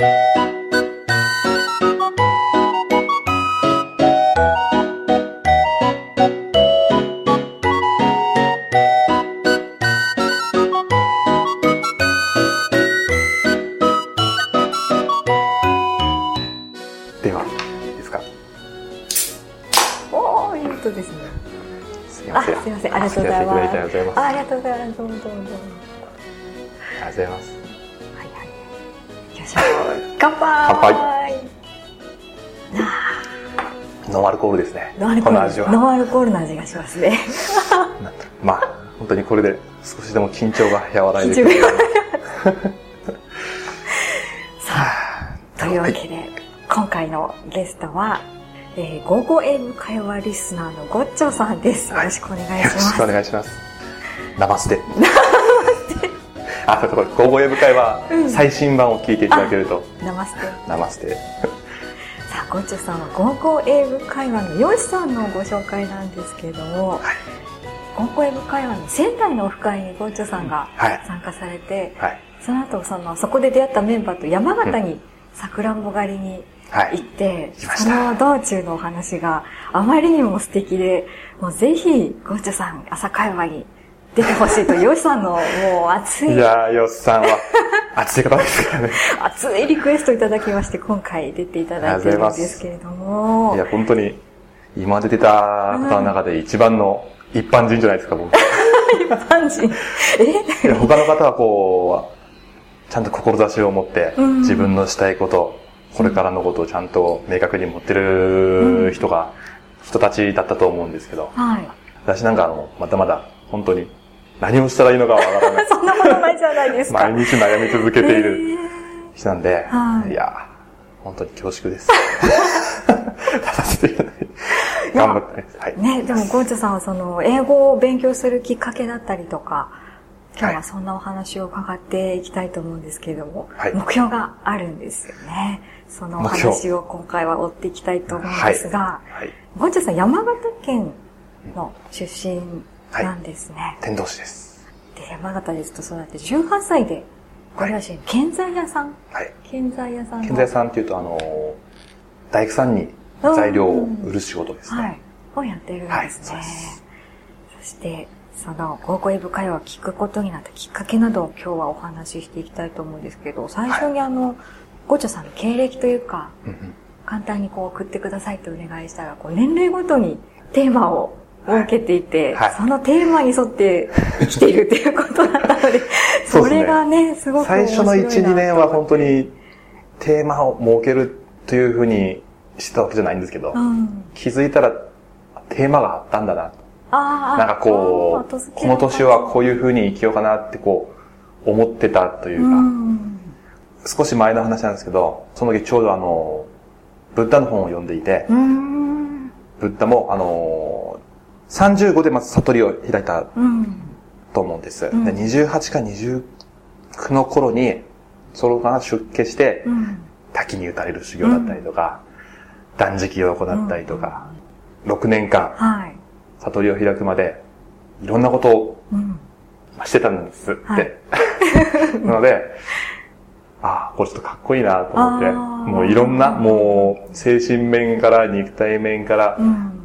でノンアルコールですね。ーノンアルコール。この味は。ノンアルコールの味がしますね。まあ、本当にこれで少しでも緊張が和らいでくる。さあ、というわけで、今回のゲストは、えー、午後英語会話リスナーのゴッチョさんです。よろしくお願いしよろします。くお願いします。ナマステ。あ、そうこれ、高校英語会はうん最新版を聞いていただけると、ナマステ。ナマステ。ゴッチョさんは合コン英語会話のヨシさんのご紹介なんですけれども、はい合コン英語会話の仙台のオフ会にゴッチョさんがはい。参加されて、はい。その後そのそこで出会ったメンバーと山形にさくらんぼ狩りにはい。行って、来ましたその道中のお話があまりにも素敵で、もうぜひゴッチョさん朝会話に出てほしいと、ヨシさんのもう熱いいやー、ヨスさんは 熱い方ですからね。熱いリクエストいただきまして、今回出ていただいてるんですけれどもい、や、本当に、今まで出た方の中で一番の一般人じゃないですか、僕。パンチ。え？他の方はこう、ちゃんと志を持って、うん自分のしたいこと、これからのことをちゃんと明確に持ってる人が、人たちだったと思うんですけど、はい。私なんかあの、まだまだ本当に何をしたらいいのかわからない。そんなことないじゃないですか。毎日悩み続けているえ人なんで、はいいや、本当に恐縮です。出させていただいて、頑張ってね。はいー。ね、でもゴーチャさんはその、英語を勉強するきっかけだったりとか、今日はそんなお話を伺っていきたいと思うんですけれども、はい目標があるんですよね。そのお話を今回は追っていきたいと思うんですが、はい。ゴーチャさん山形県の出身なんですね。天童市です。で、山形ですと育って18歳で、ご両親、建材屋さん？はい。建材屋さんの？建材さんっていうと、あの、大工さんに材料を売る仕事ですね。はい。をやってるんですね。はいそして、その、高校英語会話を聞くことになったきっかけなどを今日はお話ししていきたいと思うんですけど、最初にあの、ゴチョさんの経歴というか、うんうん簡単にこう送ってくださいとお願いしたら、こう年齢ごとにテーマを設けていて、はいはいそのテーマに沿って生きているということだったので、それがね、すごく最初の1、2年は本当にテーマを設けるというふうにしたわけじゃないんですけど、うん。気づいたらテーマがあったんだな。なんかこう、この年はこういうふうに生きようかなってこう、思ってたというか、うん。少し前の話なんですけど、その時ちょうどあの、ブッダの本を読んでいて、うん。ブッダもあの、35でまず悟りを開いたうん。と思うんです。うんで28か29の頃に、そのが出家して、うん。滝に打たれる修行だったりとか、断食を行ったりとか、6年間はい。悟りを開くまで、いろんなことをうん。してたんですって。はい なので、ああ、これちょっとかっこいいなと思って、もういろんな、もう精神面から肉体面からうん。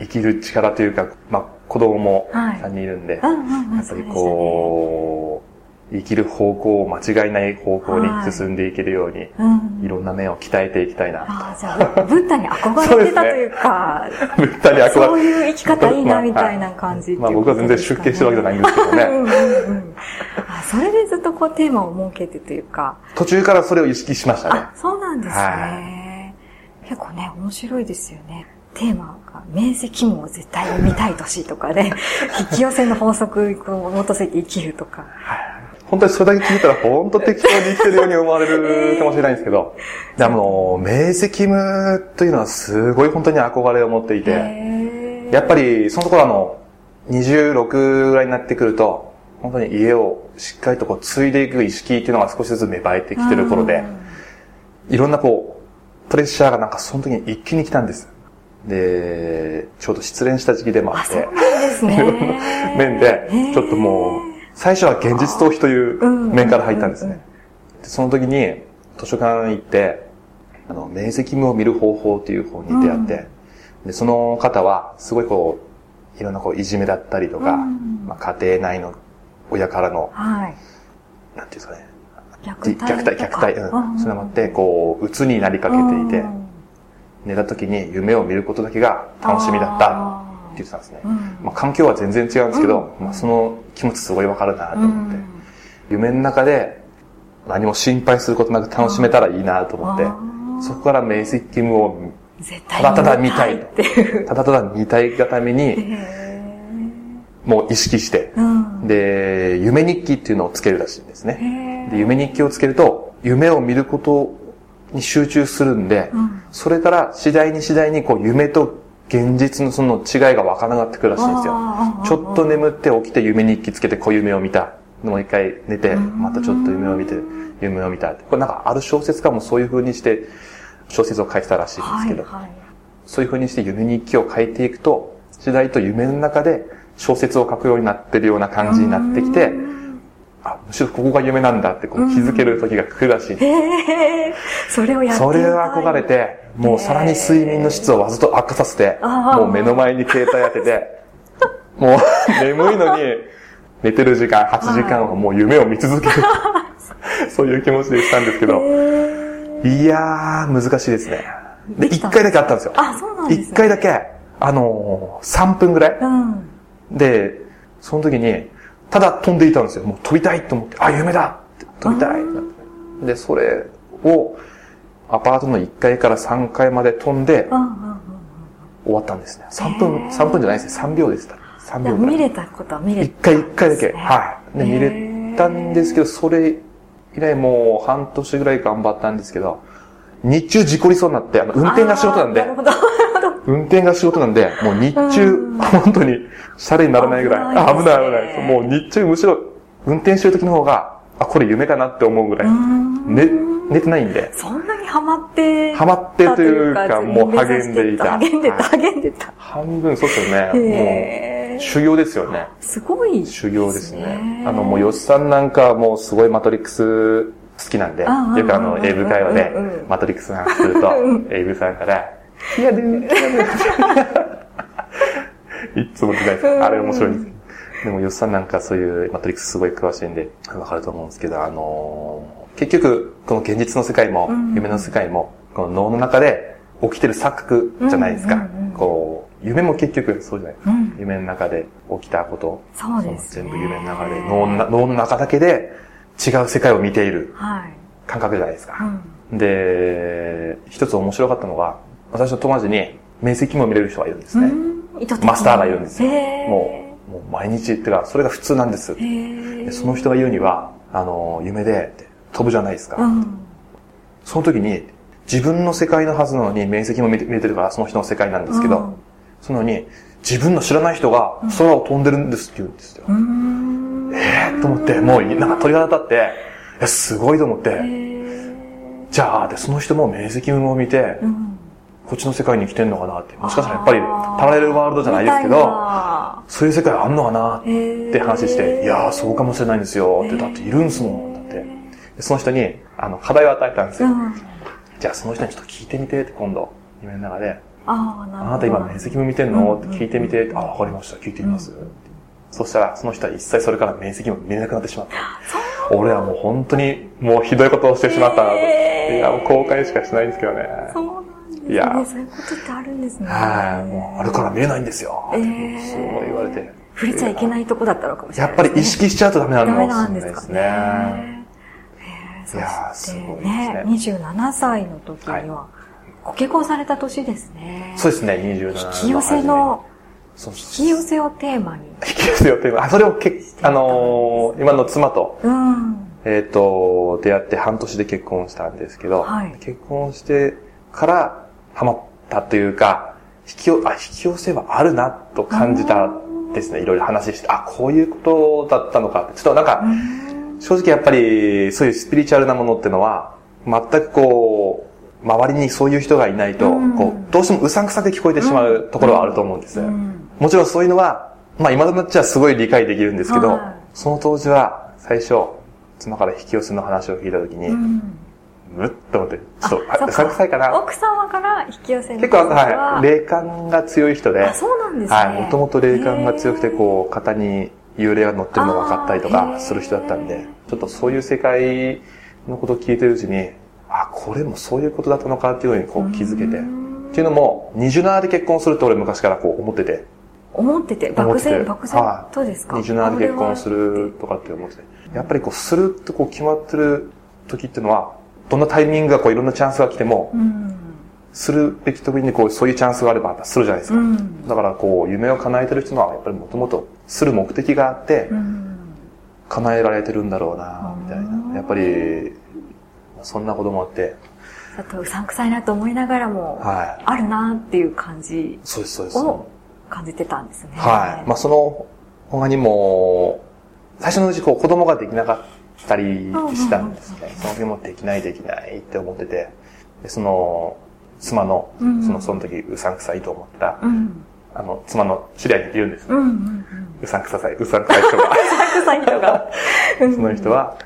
生きる力というか、まあ子供もはい3人いるんで、うんうんうん。やっぱりこう、生きる方向を間違いない方向に進んでいけるように、う。うん。いろんな面を鍛えていきたいな。ああ、じゃあ、ブッダに憧れてたというか、ブッダに憧れそういう生き方いいなみたいな感じっていうまあ僕は全然出家してるわけじゃないんですけどね。うんうんうん。あ、それでずっとこうテーマを設けてというか、途中からそれを意識しましたねあ。、そうなんですね。結構ね、面白いですよね。テーマが、面積も絶対読みたい年とかね、引き寄せの法則にこう基づいて生きるとか。本当にそれだけ聞いたら本当適当に生きてるように思われるかもしれないんですけど、でも、明晰夢というのはすごい本当に憧れを持っていて、やっぱりそのところあの、26ぐらいになってくると、本当に家をしっかりとこう継いでいく意識っていうのが少しずつ芽生えてきてる頃で、いろんなこう、プレッシャーがなんかその時に一気に来たんです。で、ちょうど失恋した時期でもああ、って、ね。面で、ちょっともう、最初は現実逃避という面から入ったんですね。でその時に、図書館行って、あの、明晰夢を見る方法っていう本に出会って、で、その方は、すごいこう、いろんなこう、いじめだったりとか、うん。まあ、家庭内の親からの、はい。なんていうんですかね、虐虐待、虐待、うん。それもあって、こう、鬱になりかけていて、寝た時に夢を見ることだけが楽しみだったって言ってたんですね。まあ、環境は全然違うんですけど、まあ、その気持ちすごいわかるなと思って、夢の中で何も心配することなく楽しめたらいいなと思って、そこから明晰夢を絶ただただ見たい。っていう。ただただ見たいがために、もう意識して、うん。で、夢日記っていうのをつけるらしいんですね。で、夢日記をつけると、夢を見ることに集中するんで、うんそれから次第に次第にこう夢と現実のその違いが分からなくなってくるらしいんですよ。ちょっと眠って起きて夢日記つけて小夢を見た。もう一回寝て、またちょっと夢を見て、夢を見た。これなんかある小説家もそういう風にして小説を書いてたらしいんですけど、はいはいそういう風にして夢日記を書いていくと、次第と夢の中で小説を書くようになってるような感じになってきて、あ、むしろここが夢なんだってこう気づける時が来るらしい。へえ、それをやってそれは憧れて、もうさらに睡眠の質をわざと悪化させて、もう目の前に携帯当てて、もう眠いのに寝てる時間、8時間はもう夢を見続ける。そういう気持ちでしたんですけど、いやー、難しいですね。で、1できた回だけあったんですよ。あ、そうなんですね。1回だけ、あのー、3分ぐらいうん。で、その時に、ただ飛んでいたんですよ。もう飛びたいと思って、あ、夢だ飛びたいで、それを、アパートの1階から3階まで飛んで。終わったんですね。3分、3分じゃないですね。3秒でした。3いや秒ぐらい。見れたことは見れ1回1回だけ。はい。で、へ見ーれたんですけど、それ以来もう半年ぐらい頑張ったんですけど、日中事故りそうになって、あの、運転が仕事なんでなる、ほど。運転が仕事なんで、もう日中うん、本当に、シャレにならないぐらい、あ危危ない危ない。もう日中むしろ、運転してる時の方が、あ、これ夢かなって思うぐらい、んね、寝てないんで、そんなにハマって。ハマってというかもう励んでいた励んでた、はい励んでた。半分そうですよね。もう、修行ですよね。すごい。修行ですね。あの、もう、吉さんなんかはもうすごいマトリックス好きなんで、よくあの、英語会話でマトリックスの話すると、英語さんから、いやで、いやで、いつも言ってないですか。あれ面白いんですけど。でも、吉さんなんかそういうマトリックスすごい詳しいんで、わかると思うんですけど、あのー結局、この現実の世界も、うん夢の世界も、この脳の中で起きてる錯覚じゃないですか。こう、夢も結局そうじゃないですか。うん夢の中で起きたこと、そうですね全部夢の中で、脳のな脳の中だけで違う世界を見ているはい。感覚じゃないですか。うん。で、一つ面白かったのが、私の友達に面積も見れる人がいるんですね。マスターがいるんですよ。もう、もう毎日、ってか、それが普通なんです。その人が言うには、あの、夢で飛ぶじゃないですか。うん。その時に、自分の世界のはずなのに面積も見れてるからその人の世界なんですけど、うんそののに、自分の知らない人が空を飛んでるんですって言うんですよ。うーん。えー、と思って、もうなんか鳥肌立って、いや、すごいと思って、じゃあ、で、その人も明晰夢を見て、うん。こっちの世界に来てんのかなって、もしかしたらやっぱりパラレルワールドじゃないですけど、なそういう世界あんのかなって話して、いやー、そうかもしれないんですよって、だっているんすもん、だって。でその人に、あの、課題を与えたんですよ。うん。じゃあ、その人にちょっと聞いてみてって、今度、夢の中で、ああ、な。あなた今明晰夢見てんのうんって聞いてみて、あ、わかりました、聞いてみます。そしたら、その人は一切それから明晰夢見れなくなってしまった。俺はもう本当に、もうひどいことをしてしまったなと。いや、もう後悔しかしないんですけどね。いやそういうことってあるんですね。はい、もう、あるから見えないんですよ。えーすごい言われて。触れちゃいけないとこだったのかもしれやっぱないですね。り意識しちゃうとダメなのダメかなんですかもしれないですね。いやすごいですねね、27歳の時には、ご結婚された年ですね。そうですね、27引き寄せの、引き寄せをテーマに。引き寄せよっていうのあ、それをけ、あのー今の妻と、うん。えっ、と、出会って半年で結婚したんですけど、はい結婚してからハマったというか、引き寄、あ、引き寄せはあるなと感じたですね。いろいろ話して、あ、こういうことだったのか。ちょっとなんか、正直やっぱり、そういうスピリチュアルなものってのは、全くこう、周りにそういう人がいないと、うんこう、どうしてもうさんくさく聞こえてしまうところはあると思うんです。うんもちろんそういうのは、まあ今となっちゃすごい理解できるんですけど、はいその当時は最初、妻から引き寄せの話を聞いたときに、うん。むっと思って、ちょっと、あ、あそうかな。奥様から引き寄せの結構、はい、霊感が強い人で、あ、そうなんですね。はい、もともと霊感が強くて、う。こう、肩に幽霊が乗ってるのが分かったりとかする人だったんで、ちょっとそういう世界のことを聞いてるうちに、あ、これもそういうことだったのかっていうのにこう気づけて。っていうのも、27で結婚するって俺昔からこう思ってて、思ってて、漠然、漠然。とですか？27で結婚するとかって思ってて。やっぱりこう、するってこう決まってる時っていうのは、どんなタイミングがこういろんなチャンスが来ても、うん。するべき時にこう、そういうチャンスがあればするじゃないですか。うん。だからこう、夢を叶えてる人は、やっぱりもともとする目的があってう、ん。叶えられてるんだろうな、みたいうんな。やっぱり、そんなこともあって、ちょっとうさんくさいなと思いながらも、はい。あるなっていう感じそうです、そうです。を感じてたんですね。はい。まあ、その他にも、最初のうちこう子供ができなかったりしたんですね。その時もできないできないって思ってて、でその、妻の、うんその、その時うさんくさいと思った、うん。あの、妻の知り合いにいるんです。うんうんうん。うさんくささい、うさんくさい人が。うさんくさい人が。その人は、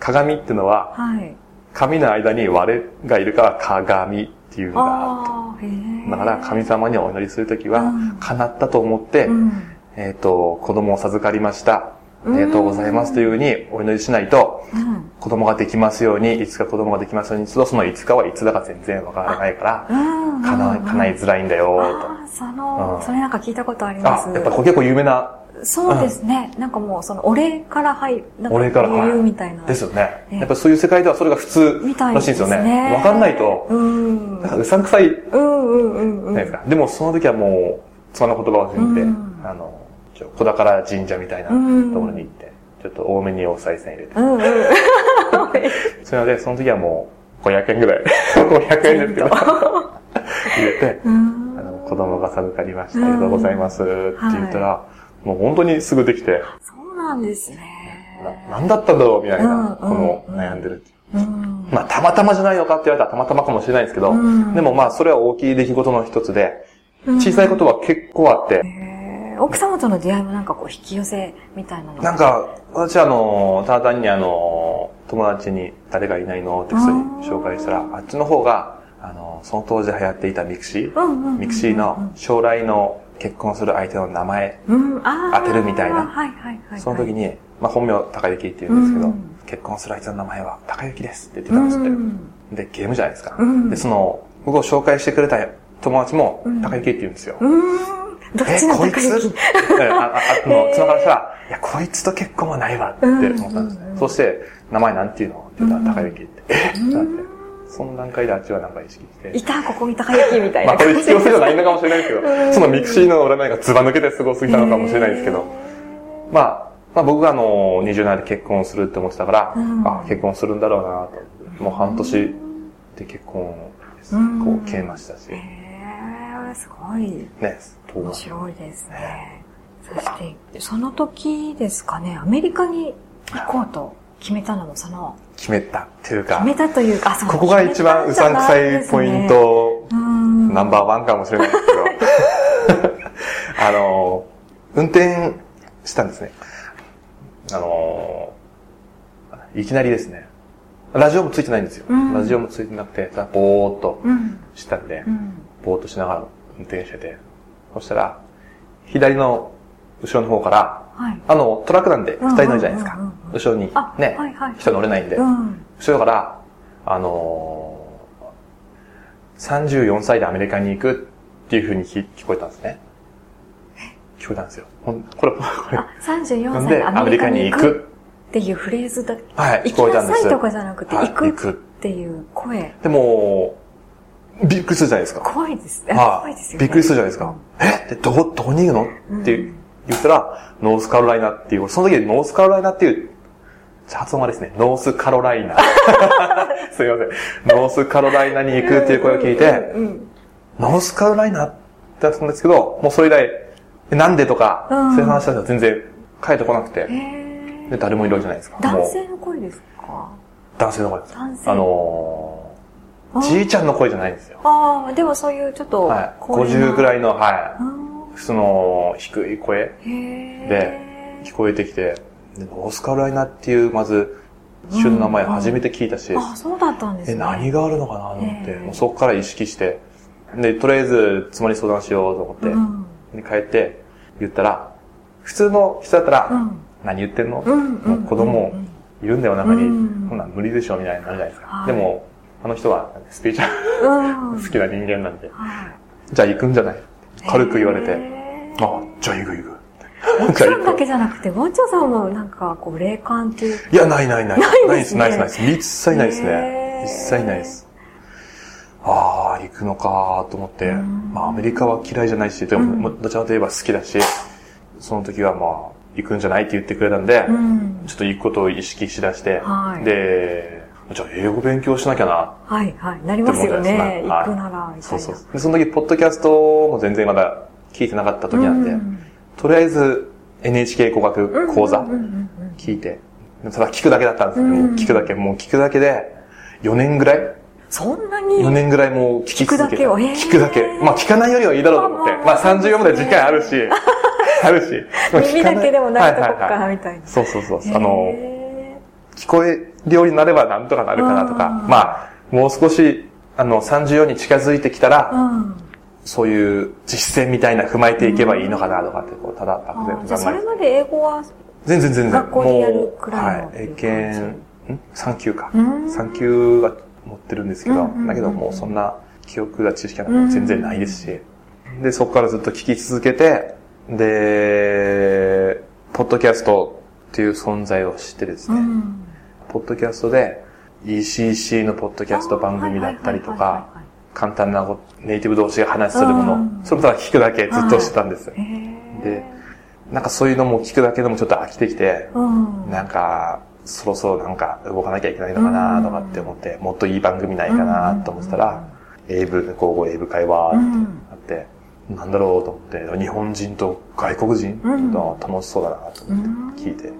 鏡ってのは、はい。髪の間に割れがいるから鏡っていうのがあああ、へるえ。と。だから神様にお祈りするときはうん、叶ったと思って、うん。えっ、と、子供を授かりました。あうんりがとうございますというふうにお祈りしないと、うん。子供ができますように、いつか子供ができますように、そのいつかはいつだか全然わからないから、うん。叶い叶いづらいんだよ、ああ、そのう、んそれなんか聞いたことありと。ます。あ、やっぱこれ結構有名な、そうですね。なんかもう、その、お礼から入る、お礼からはい言うみたいな。ですよね。ねやっぱそういう世界ではそれが普通らしいんですよね。わわかんないと、うん。なんかうさんくさいうんうんうんですか。でもその時はもう、妻の言葉を信じて、うんあの、ちょ小宝神社みたいなとうんころに行って、ちょっと多めにお賽銭入れて。うんうん。それで、その時はもう、500円ぐらい。500円ですけど、入れて、うんあの、子供が授かりました。ありがとうございます。って言ったら、もう本当にすぐできて、そうなんですね。な何だったんだろうみたいうんな、このうん悩んでるっていう。うん。まあ、たまたまじゃないのかって言われたらたまたまかもしれないんですけど、うんでもまあ、それは大きい出来事の一つで、小さいことは結構あって、奥様との出会いもなんかこう引き寄せみたいなのなんか、私はあの、ただ単にあの、友達に誰がいないのって人に紹介したら、あっちの方が、あの、その当時流行っていた mixi、うんうんうんうん mixiの将来の結婚する相手の名前、当てるみたいな。はいはいはい。その時に、まあ本名高雪って言うんですけど、うん。結婚する相手の名前は高雪ですって言ってたんですって。うん。で、ゲームじゃないですか。うん。で、その、僕を紹介してくれた友達もうん高雪って言うんですよ。えどっちの、こいつ？高雪えあ、あ、あ の、妻からしたら、いや、こいつと結婚はないわって思ったんですうんうんねう。んそして、名前なんていうの？って言ったら、高雪って。え？ってなって。うん。その段階であっちはなんか意識して。い。た、ここに高雪みたいまあ、な感じ。これ引き寄せじゃないのかもしれないですけ うん。ど、その mixi の占いがズバ抜けてすごすぎたのかもしれないですけど、まあ、まあ僕があの、27で結婚するって思ってたから、うん。あ、結婚するんだろうなと。もう半年で結婚です、うん。こう消えましたし、へーすごいね、と面白いですね。そして、その時ですかね、アメリカに行こうと決めたのも、その、決めたっていうか決、めたというか、あそうここが一番うさんくさいポイン。ト、うん。ナンバーワンかもしれないですけど、あの、運転したんですね。あの、いきなりですね、ラジオもついてないんですよ。うんラジオもついてなくて、ただぼーっとうん。したんで、うん。ぼーっとしながら運転してて、そしたら、左の後ろの方から、はい。あの、トラックなんでうん二人乗るじゃないですか。後ろにあねはいはい、人乗れないんでう、ん。後ろから、あのー、34歳でアメリカに行くっていう風に聞聞こえたんですね。聞こえたんですよ。ほんこれ、これ。あ、34なんで、歳でアメリカに行く？っていうフレーズだ。はい、行き聞こえたんです。なさいとかじゃなくて、行くっていう声？でも、びっくりするじゃないですか。怖いです。はい怖いですよね。びっくりするじゃないですか。え？で、どこ、どこに行くの？うんって言ったら、ノースカロライナっていう、その時ノースカロライナっていう、発音はですね、ノースカロライナ。すいません。ノースカロライナに行くっていう声を聞いて、うんうんノースカロライナってだったんですけど、もうそれ以来、えなんでとか、うんそういう話は全然帰ってこなくて、で、誰もいるわけじゃないですか。男性の声ですか？男性の声です。男性あのあー、じいちゃんの声じゃないんですよ。ああ、でもそういうちょっと、はい。50ぐらい。いの、はあい。その、低い声で聞こえてきて、でノースカロライナっていう、まず、種の名前初めて聞いたし、あ、そうだったんですえ、ね。何があるのかなと思って、ええもうそこから意識して、で、とりあえず妻に相談しようと思って、うんで帰って言ったら、普通の人だったら、うん何言ってんの、うん子供いるんだよ、中に。うんそんなん無理でしょ、みたいになるじゃないですか。はいでも、あの人はスピーチャ。好きな人間なんで、はい。じゃあ行くんじゃない？軽く言われて、へーあ、じゃあ行く行く。奥さんだけじゃなくて、ワンチョさんもなんか、こう、霊感っていういや、ないないない。ないですねないです、ないです。一切ないですへね。ー一切ないです。ああ、行くのかと思って、んまあアメリカは嫌いじゃないし、でも、どちらかといえば好きだし、その時はまあ、行くんじゃないって言ってくれたんで、うん。ちょっと行くことを意識しだして、はいで、じゃあ英語勉強しなきゃなはいはい。なりますよね。行くなら、みたいな。そうそう。で、その時、ポッドキャストも全然まだ聞いてなかった時なんで、うんとりあえず NHK 語学講座聞いて、ただ聞くだけだったんですよ、うん聞くだけ。もう聞くだけで、4年ぐらい？そんなに ?4 年ぐらいもう聞き続けて。聞くだけを？へー聞くだけ。まあ聞かないよりはいいだろうと思って。まあまあまあ34まで時間あるし、あるし。耳だけでも慣れとこっかな、はいはいはいみたいな。そうそうそう。あの、へ聞こえるようになればなんとかなるかなとか、うんまあ、もう少し、あの、34に近づいてきたら。そういう実践みたいな踏まえていけばいいのかなとかって、こう、ただあ漠然と考えて。れまで英語は、全然全然。学校でやるくらいのもうはい。英検、ん ?3 級か。うん3級が持ってるんですけど、だけどもうそんな記憶が知識が全然ないですし、で、そこからずっと聞き続けて、で、ポッドキャストっていう存在を知ってですね、うん。ポッドキャストで ECC のポッドキャスト番組だったりとかはいはいはいはい、簡単なネイティブ同士が話するものうん、それもただ聞くだけずっとしてたんです。へー。で、なんかそういうのも聞くだけでもちょっと飽きてきて、うん。なんか、そろそろなんか動かなきゃいけないのかなとかって思って、もっといい番組ないかなと思ってたら、英文、交互英語会話ってあって、なんだろうと思って、日本人と外国人うんと楽しそうだなと思うんって聞いて、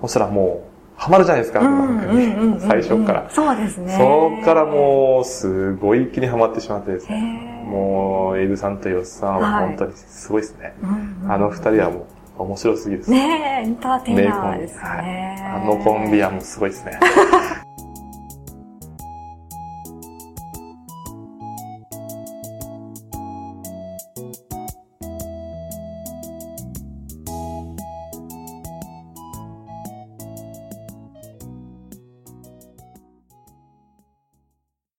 そしたらもう、ハマるじゃないですか、最初から。そうですね。そっからもう、すごい一気にハマってしまってですへね。ーもう、エイブさんとヨスさんははい本当にすごいですね。あの二人はもう、面白すぎです。ねえ、エンターテイナーですはいね。あのコンビはもうすごいですね。